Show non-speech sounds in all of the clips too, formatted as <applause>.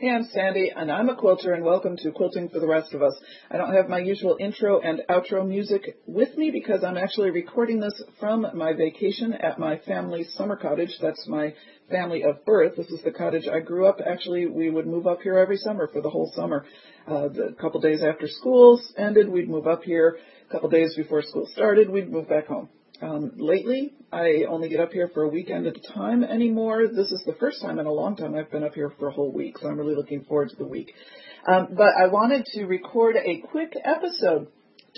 Hey, I'm Sandy, and I'm a quilter, and welcome to Quilting for the Rest of Us. I don't have my usual intro and outro music with me because I'm actually recording this from my vacation at my family's summer cottage. That's my family of birth. This is the cottage I grew up. Actually, we would move up here every summer for the whole summer. Uh, the couple days after school ended, we'd move up here. A couple days before school started, we'd move back home. Um, lately, I only get up here for a weekend at a time anymore. This is the first time in a long time I've been up here for a whole week, so I'm really looking forward to the week. Um, but I wanted to record a quick episode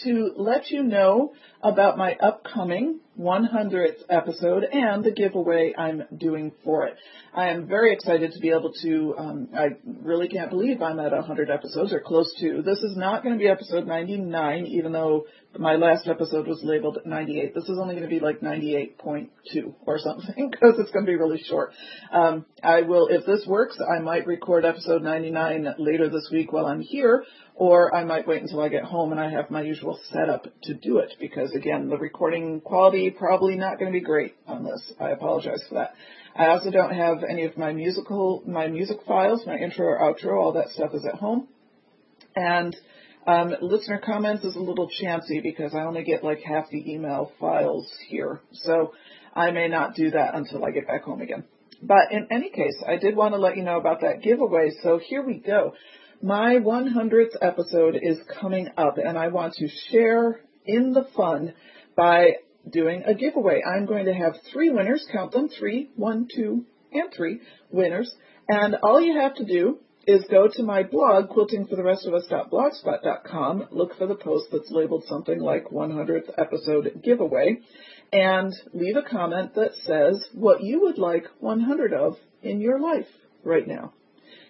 to let you know about my upcoming 100th episode and the giveaway I'm doing for it. I am very excited to be able to, um, I really can't believe I'm at 100 episodes or close to. This is not going to be episode 99, even though my last episode was labeled 98. This is only going to be like 98.2 or something <laughs> because it's going to be really short. Um, I will, if this works, I might record episode 99 later this week while I'm here, or I might wait until I get home and I have my usual setup to do it because again, the recording quality probably not going to be great on this. I apologize for that. I also don't have any of my musical, my music files, my intro or outro, all that stuff is at home. And um, listener comments is a little chancy because I only get like half the email files here. So I may not do that until I get back home again. But in any case, I did want to let you know about that giveaway. So here we go. My 100th episode is coming up and I want to share in the fun by doing a giveaway. I'm going to have three winners, count them, three, one, two, and three winners. And all you have to do is go to my blog, quiltingfortherestofus.blogspot.com, look for the post that's labeled something like 100th episode giveaway, and leave a comment that says what you would like 100 of in your life right now.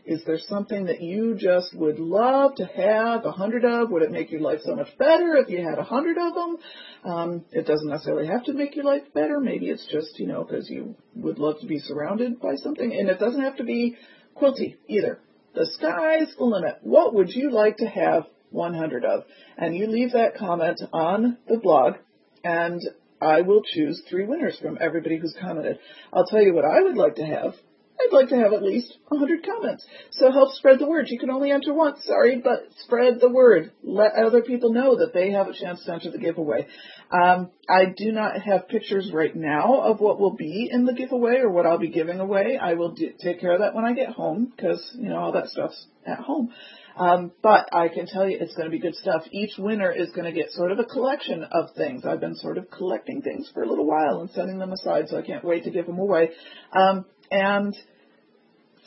Is there something that you just would love to have a hundred of? Would it make your life so much better if you had a hundred of them? Um, it doesn't necessarily have to make your life better. Maybe it's just, you know, because you would love to be surrounded by something. And it doesn't have to be quilty either. The sky's the limit. What would you like to have 100 of? And you leave that comment on the blog and I will choose three winners from everybody who's commented. I'll tell you what I would like to have I'd like to have at least 100 comments. So help spread the word. You can only enter once, sorry, but spread the word. Let other people know that they have a chance to enter the giveaway. Um, I do not have pictures right now of what will be in the giveaway or what I'll be giving away. I will do, take care of that when I get home because, you know, all that stuff's at home. Um, but I can tell you it's going to be good stuff. Each winner is going to get sort of a collection of things. I've been sort of collecting things for a little while and setting them aside, so I can't wait to give them away. Um, and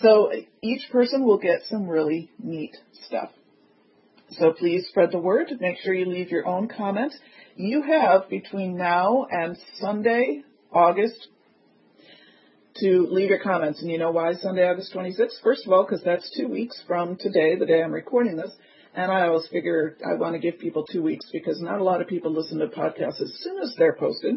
so each person will get some really neat stuff. So please spread the word. Make sure you leave your own comment. You have between now and Sunday, August, to leave your comments. And you know why Sunday, August 26th? First of all, because that's two weeks from today, the day I'm recording this. And I always figure I want to give people two weeks because not a lot of people listen to podcasts as soon as they're posted.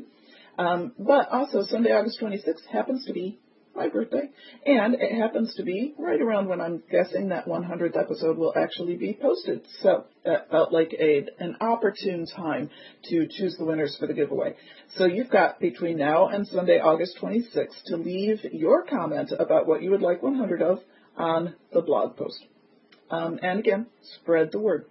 Um, but also Sunday, August 26th happens to be my birthday. And it happens to be right around when I'm guessing that 100th episode will actually be posted. So that felt like a, an opportune time to choose the winners for the giveaway. So you've got between now and Sunday, August 26th to leave your comment about what you would like 100 of on the blog post. Um, and again, spread the word.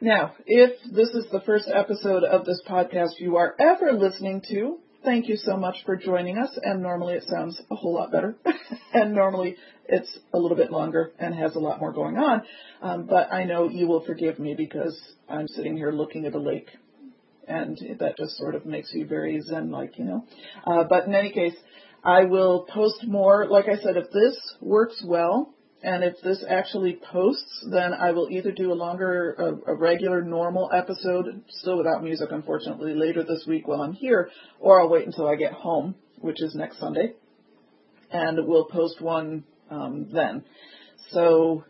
Now, if this is the first episode of this podcast you are ever listening to, thank you so much for joining us. And normally it sounds a whole lot better. <laughs> and normally it's a little bit longer and has a lot more going on. Um, but I know you will forgive me because I'm sitting here looking at a lake. And that just sort of makes you very zen like, you know. Uh, but in any case, I will post more. Like I said, if this works well, and if this actually posts, then I will either do a longer, a, a, regular, normal episode, still without music, unfortunately, later this week while I'm here, or I'll wait until I get home, which is next Sunday, and we'll post one um, then. So,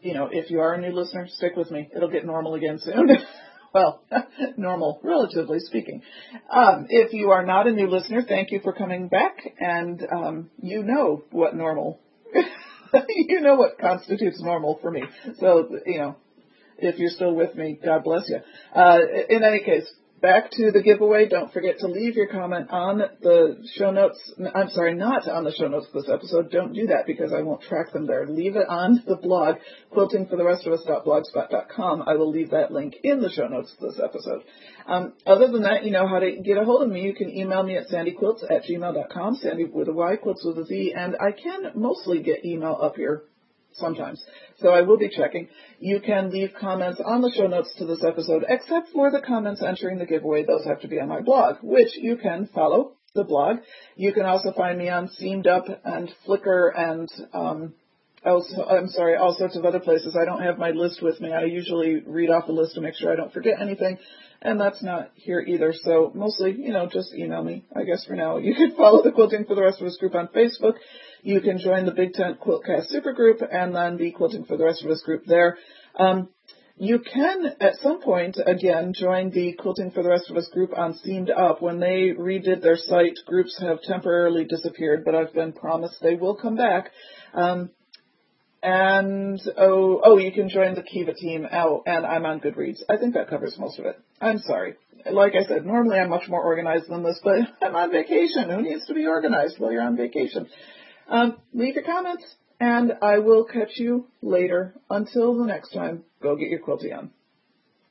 you know, if you are a new listener, stick with me. It'll get normal again soon. <laughs> well, <laughs> normal, relatively speaking. Um, if you are not a new listener, thank you for coming back, and um, you know what normal <laughs> <laughs> you know what constitutes normal for me. So, you know, if you're still with me, God bless you. Uh, in any case, back to the giveaway. Don't forget to leave your comment on the show notes. I'm sorry, not on the show notes of this episode. Don't do that because I won't track them there. Leave it on the blog, quiltingfortherestofus.blogspot.com. I will leave that link in the show notes of this episode. Um, other than that, you know how to get a hold of me. You can email me at sandyquiltz at gmail.com, sandy with a Y, quilts with a Z, and I can mostly get email up here sometimes. So I will be checking. You can leave comments on the show notes to this episode, except for the comments entering the giveaway. Those have to be on my blog, which you can follow the blog. You can also find me on Seamed Up and Flickr and um, also, I'm sorry, all sorts of other places. I don't have my list with me. I usually read off the list to make sure I don't forget anything, and that's not here either. So mostly, you know, just email me, I guess for now. You can follow the Quilting for the Rest of Us group on Facebook. You can join the Big Tent Quiltcast Supergroup and then be Quilting for the Rest of Us group there. Um, you can, at some point, again, join the Quilting for the Rest of Us group on Seamed Up. When they redid their site, groups have temporarily disappeared, but I've been promised they will come back. Um, and oh, oh, you can join the Kiva team. Oh, and I'm on Goodreads. I think that covers most of it. I'm sorry. Like I said, normally I'm much more organized than this, but <laughs> I'm on vacation. Who needs to be organized while you're on vacation? Um, leave your comments, and I will catch you later. Until the next time, go get your quilty on.